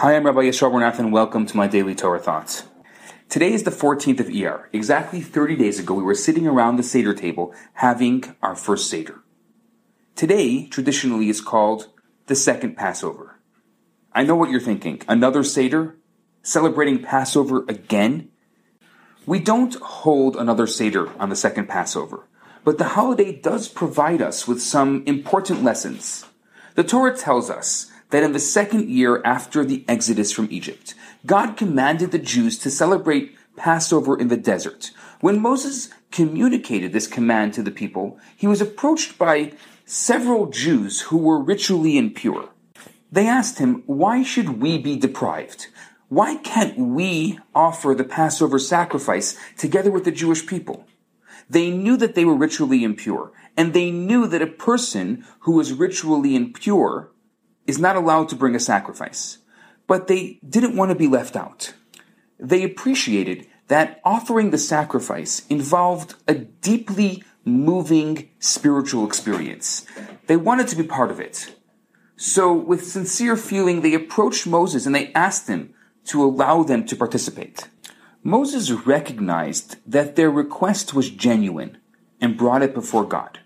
Hi, I'm Rabbi Yisrael Bernath, and welcome to my daily Torah thoughts. Today is the 14th of Iyar. Exactly 30 days ago, we were sitting around the Seder table having our first Seder. Today, traditionally, is called the second Passover. I know what you're thinking. Another Seder? Celebrating Passover again? We don't hold another Seder on the second Passover, but the holiday does provide us with some important lessons. The Torah tells us that in the second year after the exodus from Egypt, God commanded the Jews to celebrate Passover in the desert. When Moses communicated this command to the people, he was approached by several Jews who were ritually impure. They asked him, Why should we be deprived? Why can't we offer the Passover sacrifice together with the Jewish people? They knew that they were ritually impure, and they knew that a person who was ritually impure is not allowed to bring a sacrifice. But they didn't want to be left out. They appreciated that offering the sacrifice involved a deeply moving spiritual experience. They wanted to be part of it. So, with sincere feeling, they approached Moses and they asked him to allow them to participate. Moses recognized that their request was genuine and brought it before God.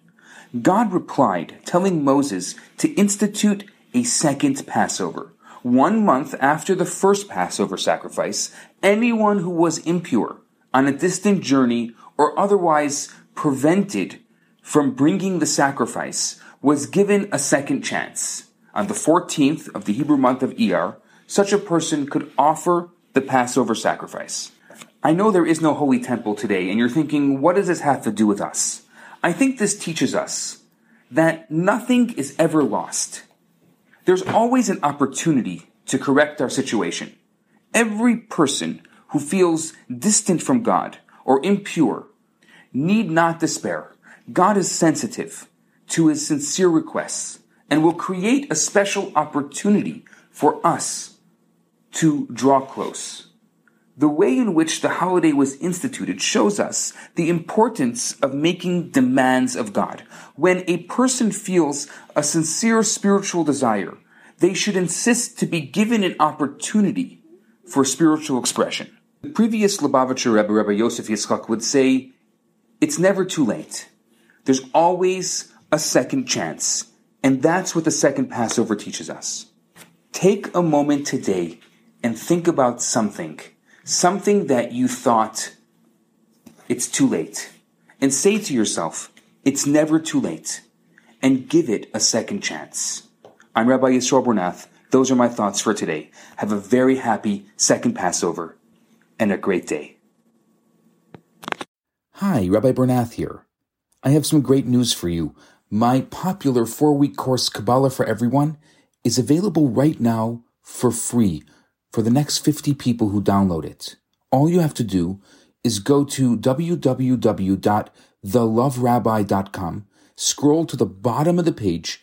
God replied, telling Moses to institute a second Passover. One month after the first Passover sacrifice, anyone who was impure on a distant journey or otherwise prevented from bringing the sacrifice was given a second chance. On the 14th of the Hebrew month of Iyar, such a person could offer the Passover sacrifice. I know there is no holy temple today, and you're thinking, what does this have to do with us? I think this teaches us that nothing is ever lost. There's always an opportunity to correct our situation. Every person who feels distant from God or impure need not despair. God is sensitive to his sincere requests and will create a special opportunity for us to draw close. The way in which the holiday was instituted shows us the importance of making demands of God. When a person feels a sincere spiritual desire, they should insist to be given an opportunity for spiritual expression. The previous Lubavitcher Rebbe, Rebbe Yosef Yitzchak, would say, it's never too late. There's always a second chance. And that's what the second Passover teaches us. Take a moment today and think about something, something that you thought it's too late. And say to yourself, it's never too late. And give it a second chance. I'm Rabbi Yisroel Bernath. Those are my thoughts for today. Have a very happy second Passover and a great day. Hi, Rabbi Bernath here. I have some great news for you. My popular four week course, Kabbalah for Everyone, is available right now for free for the next 50 people who download it. All you have to do is go to www.theloverabbi.com, scroll to the bottom of the page,